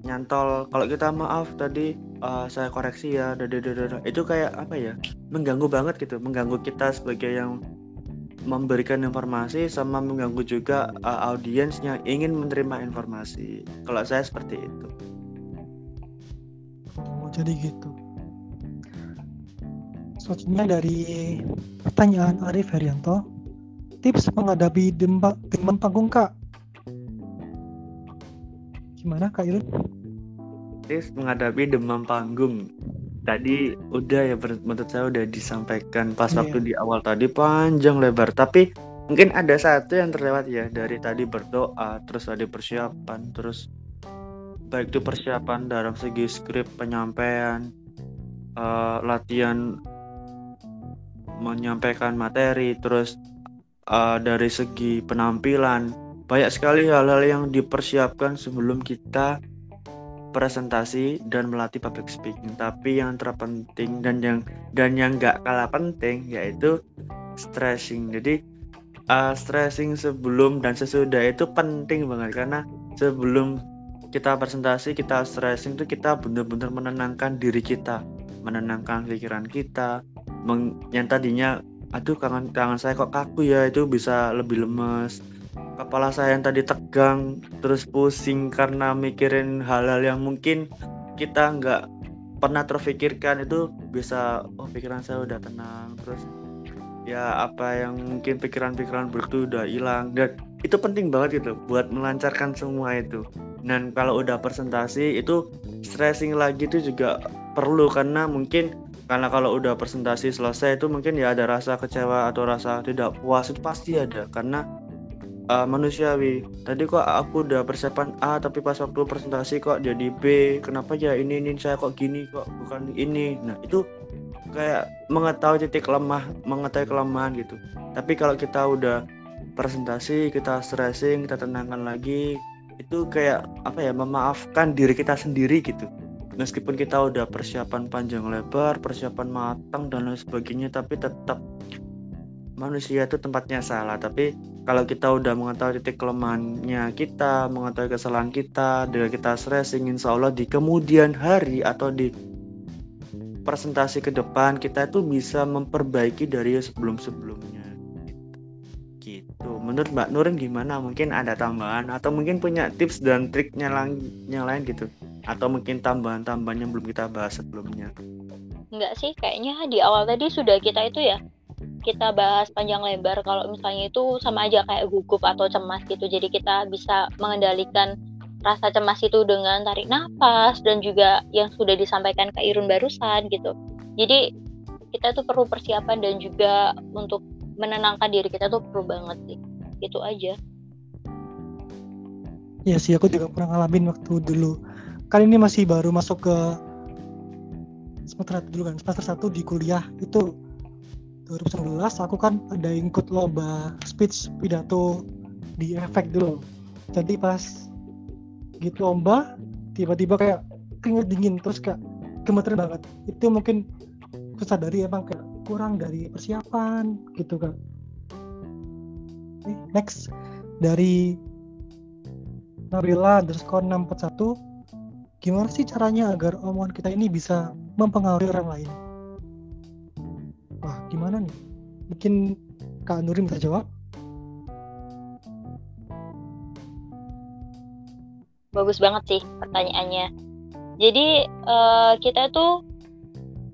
nyantol. Kalau kita maaf tadi uh, saya koreksi ya dadadadada. itu kayak apa ya? Mengganggu banget gitu. Mengganggu kita sebagai yang memberikan informasi sama mengganggu juga uh, audiens yang ingin menerima informasi. Kalau saya seperti itu jadi gitu selanjutnya dari pertanyaan Arif Herianto tips menghadapi demam, demam panggung kak gimana kak Irun? tips menghadapi demam panggung tadi udah ya menurut saya udah disampaikan pas yeah. waktu di awal tadi panjang lebar tapi mungkin ada satu yang terlewat ya dari tadi berdoa terus tadi persiapan terus baik itu persiapan dalam segi skrip penyampaian uh, latihan menyampaikan materi terus uh, dari segi penampilan banyak sekali hal-hal yang dipersiapkan sebelum kita presentasi dan melatih public speaking. Tapi yang terpenting dan yang dan yang nggak kalah penting yaitu stressing. Jadi uh, stressing sebelum dan sesudah itu penting banget karena sebelum kita presentasi kita stressing itu kita benar-benar menenangkan diri kita, menenangkan pikiran kita, yang tadinya aduh kangen tangan saya kok kaku ya itu bisa lebih lemes. Kepala saya yang tadi tegang terus pusing karena mikirin hal-hal yang mungkin kita nggak pernah terfikirkan itu bisa oh pikiran saya udah tenang terus ya apa yang mungkin pikiran-pikiran buruk itu udah hilang. Dan itu penting banget gitu buat melancarkan semua itu dan kalau udah presentasi itu stressing lagi itu juga perlu karena mungkin karena kalau udah presentasi selesai itu mungkin ya ada rasa kecewa atau rasa tidak puas itu pasti ada karena uh, manusiawi. Tadi kok aku udah persiapan A tapi pas waktu presentasi kok jadi B. Kenapa ya ini ini saya kok gini kok bukan ini. Nah itu kayak mengetahui titik lemah mengetahui kelemahan gitu. Tapi kalau kita udah presentasi kita stressing kita tenangkan lagi itu kayak apa ya memaafkan diri kita sendiri gitu. Meskipun kita udah persiapan panjang lebar persiapan matang dan lain sebagainya tapi tetap manusia itu tempatnya salah. Tapi kalau kita udah mengetahui titik kelemahannya kita mengetahui kesalahan kita dengan kita stressing insya Allah di kemudian hari atau di presentasi ke depan kita itu bisa memperbaiki dari sebelum-sebelumnya gitu. Menurut Mbak Nurin gimana? Mungkin ada tambahan atau mungkin punya tips dan triknya yang lain gitu? Atau mungkin tambahan-tambahan yang belum kita bahas sebelumnya? Enggak sih kayaknya di awal tadi sudah kita itu ya kita bahas panjang lebar. Kalau misalnya itu sama aja kayak gugup atau cemas gitu. Jadi kita bisa mengendalikan rasa cemas itu dengan tarik nafas dan juga yang sudah disampaikan ke Irun barusan gitu. Jadi kita tuh perlu persiapan dan juga untuk menenangkan diri kita tuh perlu banget sih. Itu aja. Ya sih aku juga pernah ngalamin waktu dulu. Kali ini masih baru masuk ke semester dulu kan. Semester satu di kuliah itu 2019 aku kan ada ikut lomba speech pidato di efek dulu. Jadi pas gitu lomba tiba-tiba kayak keringet dingin terus kayak gemeter banget. Itu mungkin susah dari emang kayak kurang dari persiapan gitu kan next. Dari Nabila underscore 641 gimana sih caranya agar omongan kita ini bisa mempengaruhi orang lain? Wah gimana nih? Mungkin Kak Nurin bisa jawab bagus banget sih pertanyaannya. Jadi uh, kita tuh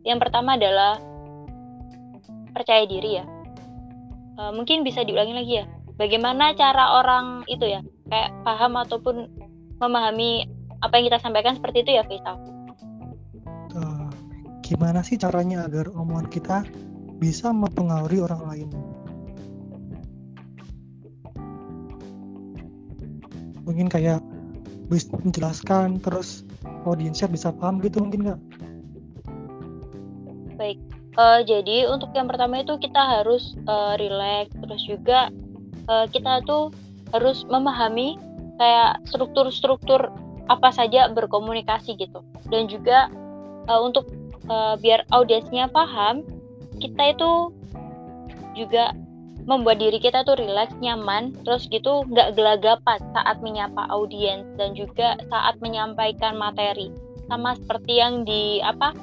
yang pertama adalah percaya diri ya. Uh, mungkin bisa diulangi lagi ya. Bagaimana cara orang itu ya kayak paham ataupun memahami apa yang kita sampaikan seperti itu ya Faisal? Uh, gimana sih caranya agar omongan kita bisa mempengaruhi orang lain? Mungkin kayak bisa menjelaskan terus audiensnya bisa paham gitu mungkin nggak? Baik, uh, jadi untuk yang pertama itu kita harus uh, relax. Terus juga uh, kita tuh harus memahami kayak struktur-struktur apa saja berkomunikasi gitu. Dan juga uh, untuk uh, biar audiensnya paham kita itu juga membuat diri kita tuh rileks, nyaman, terus gitu nggak gelagapan saat menyapa audiens dan juga saat menyampaikan materi. Sama seperti yang di apa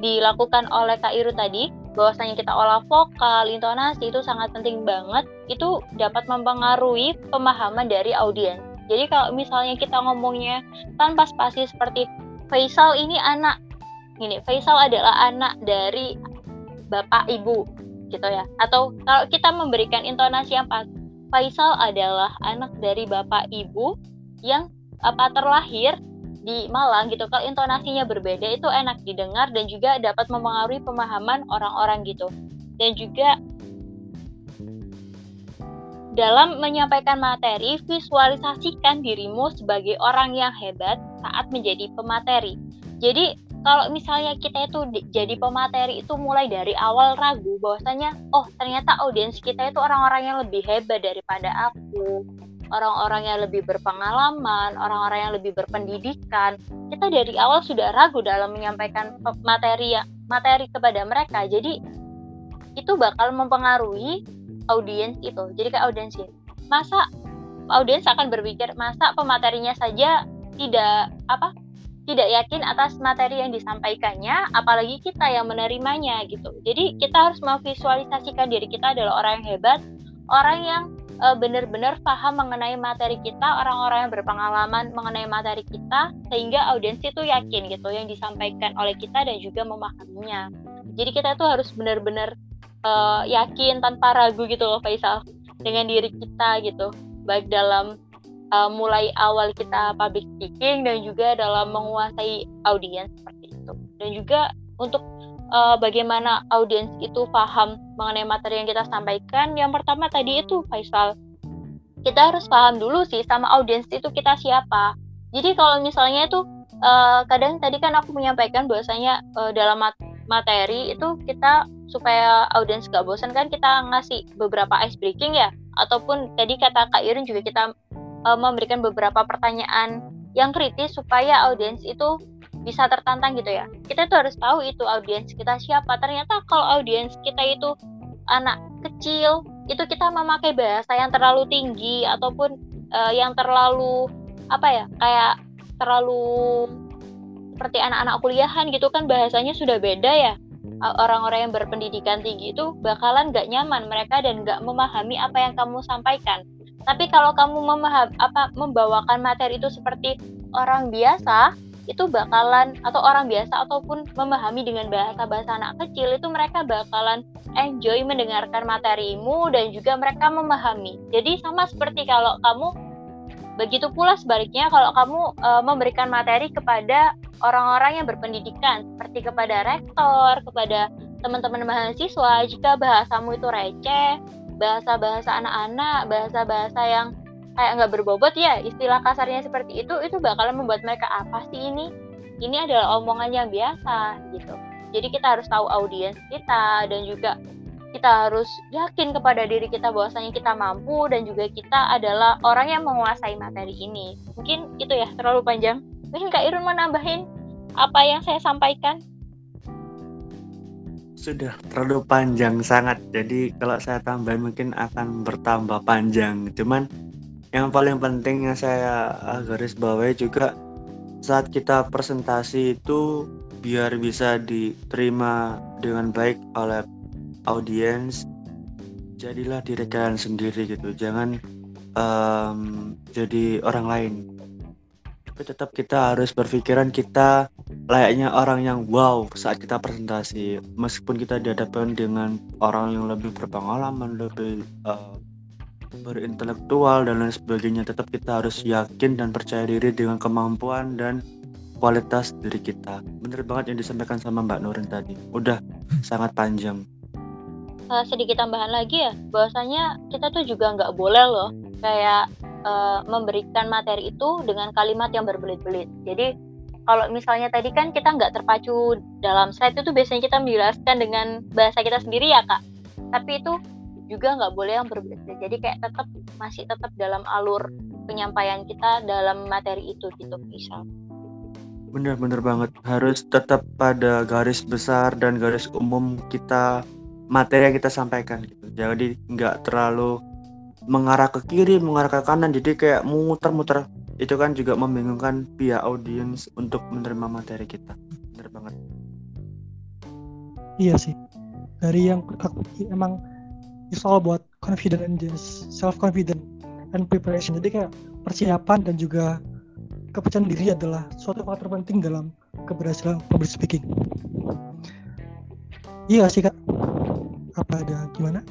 dilakukan oleh Kak Iru tadi, bahwasanya kita olah vokal, intonasi itu sangat penting banget. Itu dapat mempengaruhi pemahaman dari audiens. Jadi kalau misalnya kita ngomongnya tanpa spasi seperti Faisal ini anak, ini Faisal adalah anak dari bapak ibu gitu ya atau kalau kita memberikan intonasi yang pas Faisal adalah anak dari bapak ibu yang apa terlahir di Malang gitu kalau intonasinya berbeda itu enak didengar dan juga dapat mempengaruhi pemahaman orang-orang gitu. Dan juga dalam menyampaikan materi visualisasikan dirimu sebagai orang yang hebat saat menjadi pemateri. Jadi kalau misalnya kita itu jadi pemateri itu mulai dari awal ragu bahwasanya oh ternyata audiens kita itu orang-orang yang lebih hebat daripada aku orang-orang yang lebih berpengalaman, orang-orang yang lebih berpendidikan. Kita dari awal sudah ragu dalam menyampaikan materi materi kepada mereka. Jadi itu bakal mempengaruhi audiens itu. Jadi kayak audiens ini, masa audiens akan berpikir masa pematerinya saja tidak apa tidak yakin atas materi yang disampaikannya, apalagi kita yang menerimanya gitu. Jadi kita harus memvisualisasikan diri kita adalah orang yang hebat, orang yang uh, benar-benar paham mengenai materi kita, orang-orang yang berpengalaman mengenai materi kita, sehingga audiens itu yakin gitu yang disampaikan oleh kita dan juga memahaminya. Jadi kita tuh harus benar-benar uh, yakin tanpa ragu gitu loh Faisal dengan diri kita gitu, baik dalam uh, mulai awal kita public speaking dan juga dalam menguasai audiens seperti itu dan juga untuk uh, bagaimana audiens itu paham mengenai materi yang kita sampaikan. Yang pertama tadi itu Faisal kita harus paham dulu sih sama audiens itu kita siapa. Jadi kalau misalnya itu uh, kadang tadi kan aku menyampaikan bahwasanya uh, dalam mat materi itu kita supaya audiens gak bosan kan kita ngasih beberapa ice breaking ya. Ataupun tadi kata Kak Irin juga kita uh, memberikan beberapa pertanyaan yang kritis supaya audiens itu bisa tertantang gitu ya. Kita tuh harus tahu itu audiens kita siapa. Ternyata kalau audiens kita itu anak kecil, itu kita memakai bahasa yang terlalu tinggi ataupun uh, yang terlalu apa ya? kayak terlalu seperti anak-anak kuliahan gitu kan bahasanya sudah beda ya. Orang-orang yang berpendidikan tinggi itu bakalan gak nyaman mereka dan gak memahami apa yang kamu sampaikan tapi kalau kamu memaham apa membawakan materi itu seperti orang biasa, itu bakalan atau orang biasa ataupun memahami dengan bahasa-bahasa anak kecil itu mereka bakalan enjoy mendengarkan materimu dan juga mereka memahami. Jadi sama seperti kalau kamu begitu pula sebaliknya kalau kamu e, memberikan materi kepada orang-orang yang berpendidikan seperti kepada rektor, kepada teman-teman mahasiswa jika bahasamu itu receh bahasa-bahasa anak-anak, bahasa-bahasa yang kayak nggak berbobot ya, istilah kasarnya seperti itu, itu bakalan membuat mereka apa sih ini? Ini adalah omongan yang biasa gitu. Jadi kita harus tahu audiens kita dan juga kita harus yakin kepada diri kita bahwasanya kita mampu dan juga kita adalah orang yang menguasai materi ini. Mungkin itu ya terlalu panjang. Mungkin Kak Irun mau apa yang saya sampaikan? Sudah terlalu panjang sangat. Jadi kalau saya tambahin mungkin akan bertambah panjang. Cuman yang paling penting yang saya uh, garis bawahi juga saat kita presentasi itu biar bisa diterima dengan baik oleh audiens jadilah diri kalian sendiri gitu. Jangan um, jadi orang lain. Tapi tetap kita harus berpikiran kita layaknya orang yang wow saat kita presentasi. Meskipun kita dihadapkan dengan orang yang lebih berpengalaman lebih uh, berintelektual dan lain sebagainya tetap kita harus yakin dan percaya diri dengan kemampuan dan kualitas diri kita bener banget yang disampaikan sama Mbak Nurin tadi udah sangat panjang uh, sedikit tambahan lagi ya, bahwasanya kita tuh juga nggak boleh loh kayak uh, memberikan materi itu dengan kalimat yang berbelit-belit. Jadi kalau misalnya tadi kan kita nggak terpacu dalam slide itu biasanya kita menjelaskan dengan bahasa kita sendiri ya kak. Tapi itu juga nggak boleh yang berbelit-belit. Jadi kayak tetap masih tetap dalam alur penyampaian kita dalam materi itu gitu bisa. Bener-bener banget. Harus tetap pada garis besar dan garis umum kita materi yang kita sampaikan gitu. Jadi nggak terlalu mengarah ke kiri mengarah ke kanan. Jadi kayak muter-muter. Itu kan juga membingungkan pihak audiens untuk menerima materi kita. Benar banget. Iya sih. Dari yang aku emang it's all buat confident and self confident and preparation. Jadi kayak persiapan dan juga kepercayaan diri adalah suatu faktor penting dalam keberhasilan public speaking. Iya sih kak? Apa ada gimana?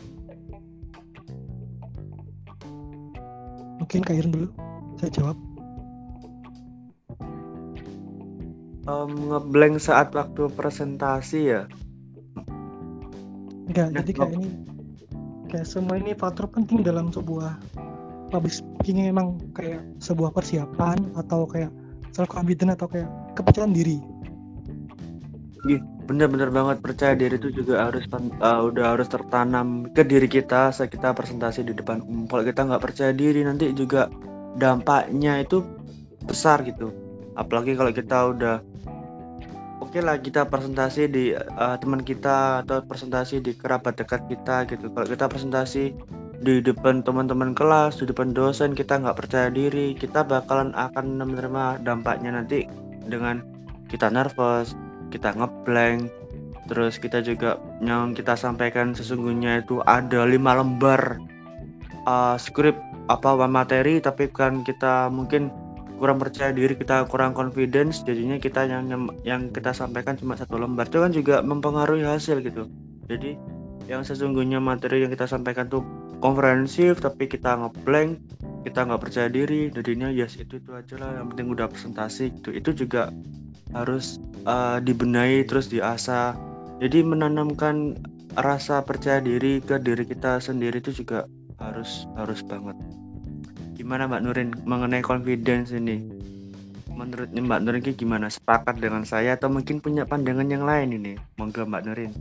Mungkin Kak Irun dulu saya jawab. Um, ngeblank saat waktu presentasi ya? Enggak nah, jadi kayak ini kayak semua ini faktor penting dalam sebuah public speaking memang kayak sebuah persiapan atau kayak self confidence atau kayak kepercayaan diri. Gitu bener-bener banget percaya diri itu juga harus uh, udah harus tertanam ke diri kita saat kita presentasi di depan umum. Kalau kita nggak percaya diri nanti juga dampaknya itu besar gitu. Apalagi kalau kita udah oke lah kita presentasi di uh, teman kita atau presentasi di kerabat dekat kita gitu. Kalau kita presentasi di depan teman-teman kelas di depan dosen kita nggak percaya diri kita bakalan akan menerima dampaknya nanti dengan kita nervous kita ngeblank terus kita juga yang kita sampaikan sesungguhnya itu ada lima lembar uh, skrip apa materi tapi kan kita mungkin kurang percaya diri kita kurang confidence jadinya kita yang yang kita sampaikan cuma satu lembar. Itu kan juga mempengaruhi hasil gitu. Jadi yang sesungguhnya materi yang kita sampaikan tuh komprehensif tapi kita ngeblank kita nggak percaya diri jadinya yes itu itu aja lah yang penting udah presentasi gitu. Itu juga harus uh, dibenahi terus diasah. Jadi menanamkan rasa percaya diri ke diri kita sendiri itu juga harus harus banget gimana Mbak Nurin mengenai confidence ini? Menurutnya Mbak Nurin gimana? Sepakat dengan saya atau mungkin punya pandangan yang lain ini? Monggo Mbak Nurin.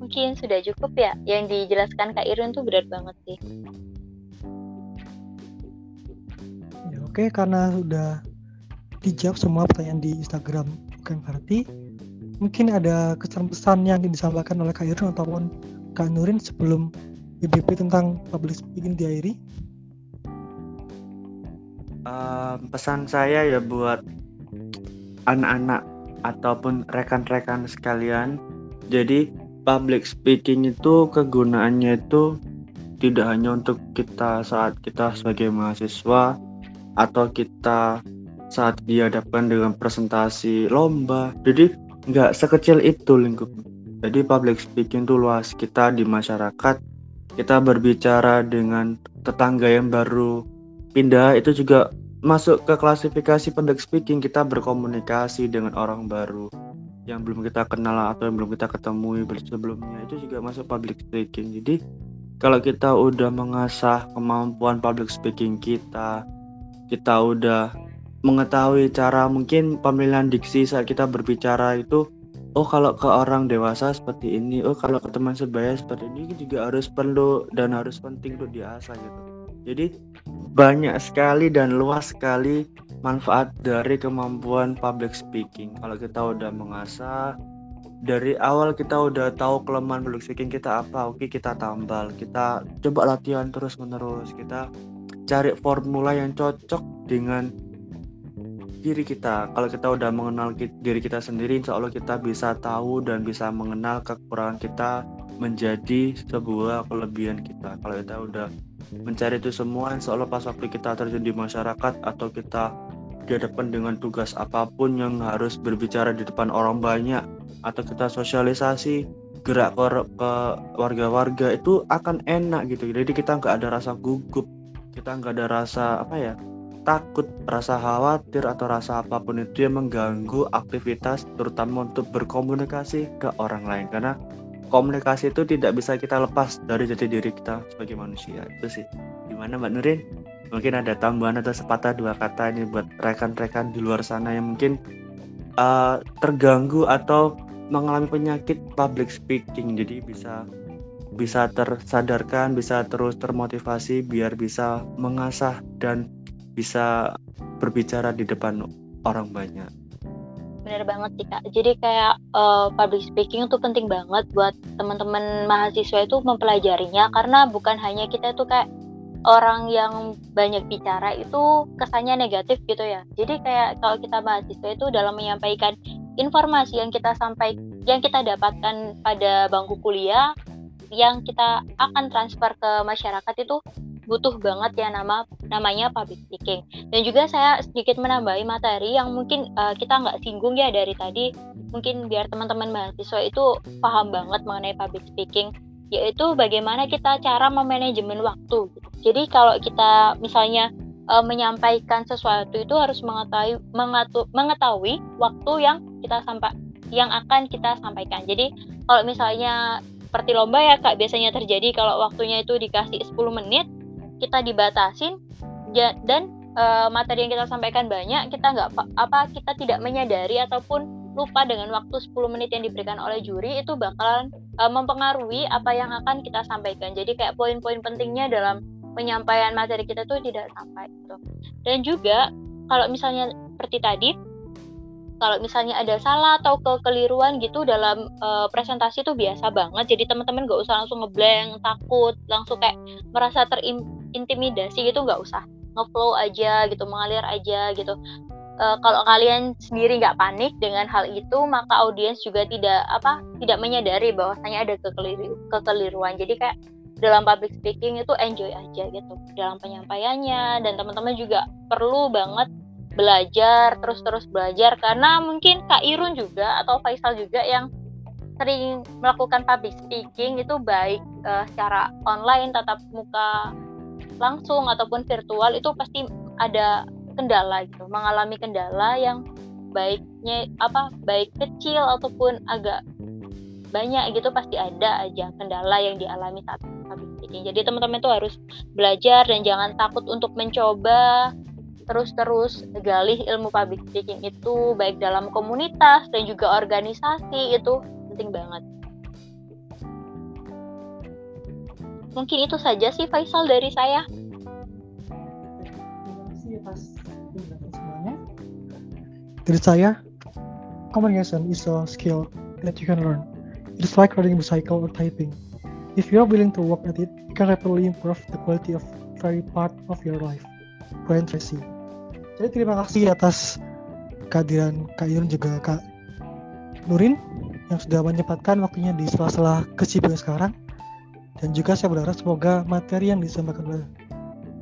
Mungkin sudah cukup ya. Yang dijelaskan Kak Irun tuh berat banget sih. Ya oke karena sudah dijawab semua pertanyaan di Instagram bukan berarti mungkin ada kesan-pesan yang disampaikan oleh Kak Irun ataupun Kak Nurin sebelum IBP tentang public speaking diary? Uh, pesan saya ya buat anak-anak ataupun rekan-rekan sekalian. Jadi public speaking itu kegunaannya itu tidak hanya untuk kita saat kita sebagai mahasiswa atau kita saat dihadapkan dengan presentasi lomba jadi nggak sekecil itu lingkup jadi public speaking itu luas kita di masyarakat kita berbicara dengan tetangga yang baru pindah itu juga masuk ke klasifikasi public speaking kita berkomunikasi dengan orang baru yang belum kita kenal atau yang belum kita ketemui sebelumnya. Itu juga masuk public speaking. Jadi kalau kita udah mengasah kemampuan public speaking kita kita udah mengetahui cara mungkin pemilihan diksi saat kita berbicara itu oh kalau ke orang dewasa seperti ini oh kalau ke teman sebaya seperti ini juga harus perlu dan harus penting untuk diasah gitu. Jadi banyak sekali dan luas sekali manfaat dari kemampuan public speaking. Kalau kita udah mengasah dari awal kita udah tahu kelemahan public speaking kita apa, oke kita tambal, kita coba latihan terus menerus, kita cari formula yang cocok dengan diri kita. Kalau kita udah mengenal diri kita sendiri, insya Allah kita bisa tahu dan bisa mengenal kekurangan kita menjadi sebuah kelebihan kita. Kalau kita udah mencari itu semua, insya Allah pas waktu kita terjun di masyarakat atau kita dihadapkan dengan tugas apa pun yang harus berbicara di depan orang banyak atau kita sosialisasi gerak ke, warga-warga itu akan enak gitu. Jadi kita nggak ada rasa gugup kita nggak ada rasa apa ya takut, rasa khawatir atau rasa apa pun itu yang mengganggu aktivitas terutama untuk berkomunikasi ke orang lain. Karena komunikasi itu tidak bisa kita lepas dari jati diri kita sebagai manusia. Itu sih. Gimana Mbak Nurin? Mungkin ada tambahan atau sepatah dua kata ini buat rekan-rekan di luar sana yang mungkin uh, terganggu atau mengalami penyakit public speaking. Jadi bisa bisa tersadarkan bisa terus termotivasi biar bisa mengasah dan bisa berbicara di depan orang banyak. Bener banget sih kak. Jadi kayak uh, public speaking itu penting banget buat teman-teman mahasiswa itu mempelajarinya karena bukan hanya kita itu kayak orang yang banyak bicara itu kesannya negatif gitu ya. Jadi kayak kalau kita mahasiswa itu dalam menyampaikan informasi yang kita sampai yang kita dapatkan pada bangku kuliah yang kita akan transfer ke masyarakat itu butuh banget ya nama namanya public speaking. Dan juga saya sedikit menambahi materi yang mungkin uh, kita nggak singgung ya dari tadi. Mungkin biar teman-teman mahasiswa itu paham banget mengenai public speaking, yaitu bagaimana kita cara memanajemen waktu. Jadi kalau kita misalnya uh, menyampaikan sesuatu itu harus mengetahui mengatu, mengetahui waktu yang kita sampai yang akan kita sampaikan. Jadi kalau misalnya seperti lomba ya kak biasanya terjadi kalau waktunya itu dikasih 10 menit kita dibatasin dan uh, materi yang kita sampaikan banyak kita nggak apa kita tidak menyadari ataupun lupa dengan waktu 10 menit yang diberikan oleh juri itu bakalan uh, mempengaruhi apa yang akan kita sampaikan. Jadi kayak poin-poin pentingnya dalam penyampaian materi kita tuh tidak sampai gitu. Dan juga kalau misalnya seperti tadi kalau misalnya ada salah atau kekeliruan gitu dalam uh, presentasi itu biasa banget. Jadi teman-teman gak usah langsung ngeblank takut langsung kayak merasa terintimidasi gitu nggak usah ngeflow aja gitu mengalir aja gitu. Uh, kalau kalian sendiri nggak panik dengan hal itu maka audiens juga tidak apa tidak menyadari bahwasanya ada kekeliru kekeliruan. Jadi kayak dalam public speaking itu enjoy aja gitu dalam penyampaiannya. Dan teman-teman juga perlu banget belajar terus-terus belajar. Karena mungkin Kak Irun juga atau Faisal juga yang sering melakukan public speaking itu baik uh, secara online tatap muka langsung ataupun virtual itu pasti ada kendala gitu mengalami kendala yang baiknya apa baik kecil ataupun agak banyak gitu pasti ada aja kendala yang dialami saat public speaking jadi teman-teman itu harus belajar dan jangan takut untuk mencoba terus-terus gali ilmu public speaking itu baik dalam komunitas dan juga organisasi itu penting banget. Mungkin itu saja sih Faisal dari saya. Terima kasih atas semuanya. Dari saya, communication is a skill that you can learn. It's like riding a bicycle or typing. If you are willing to work at it, you can rapidly improve the quality of every part of your life. Brian Tracy. Jadi terima kasih atas kehadiran Kak Yun juga Kak Nurin yang sudah menyempatkan waktunya di sela-sela kesibukan sekarang. Dan juga saya berharap semoga materi yang disampaikan oleh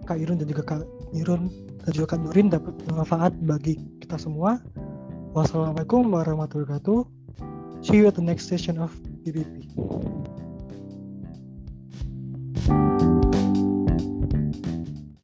Kak Irun dan juga Kak Irun dan juga Kak Nurin dapat bermanfaat bagi kita semua. Wassalamualaikum warahmatullahi wabarakatuh. See you at the next session of BBP.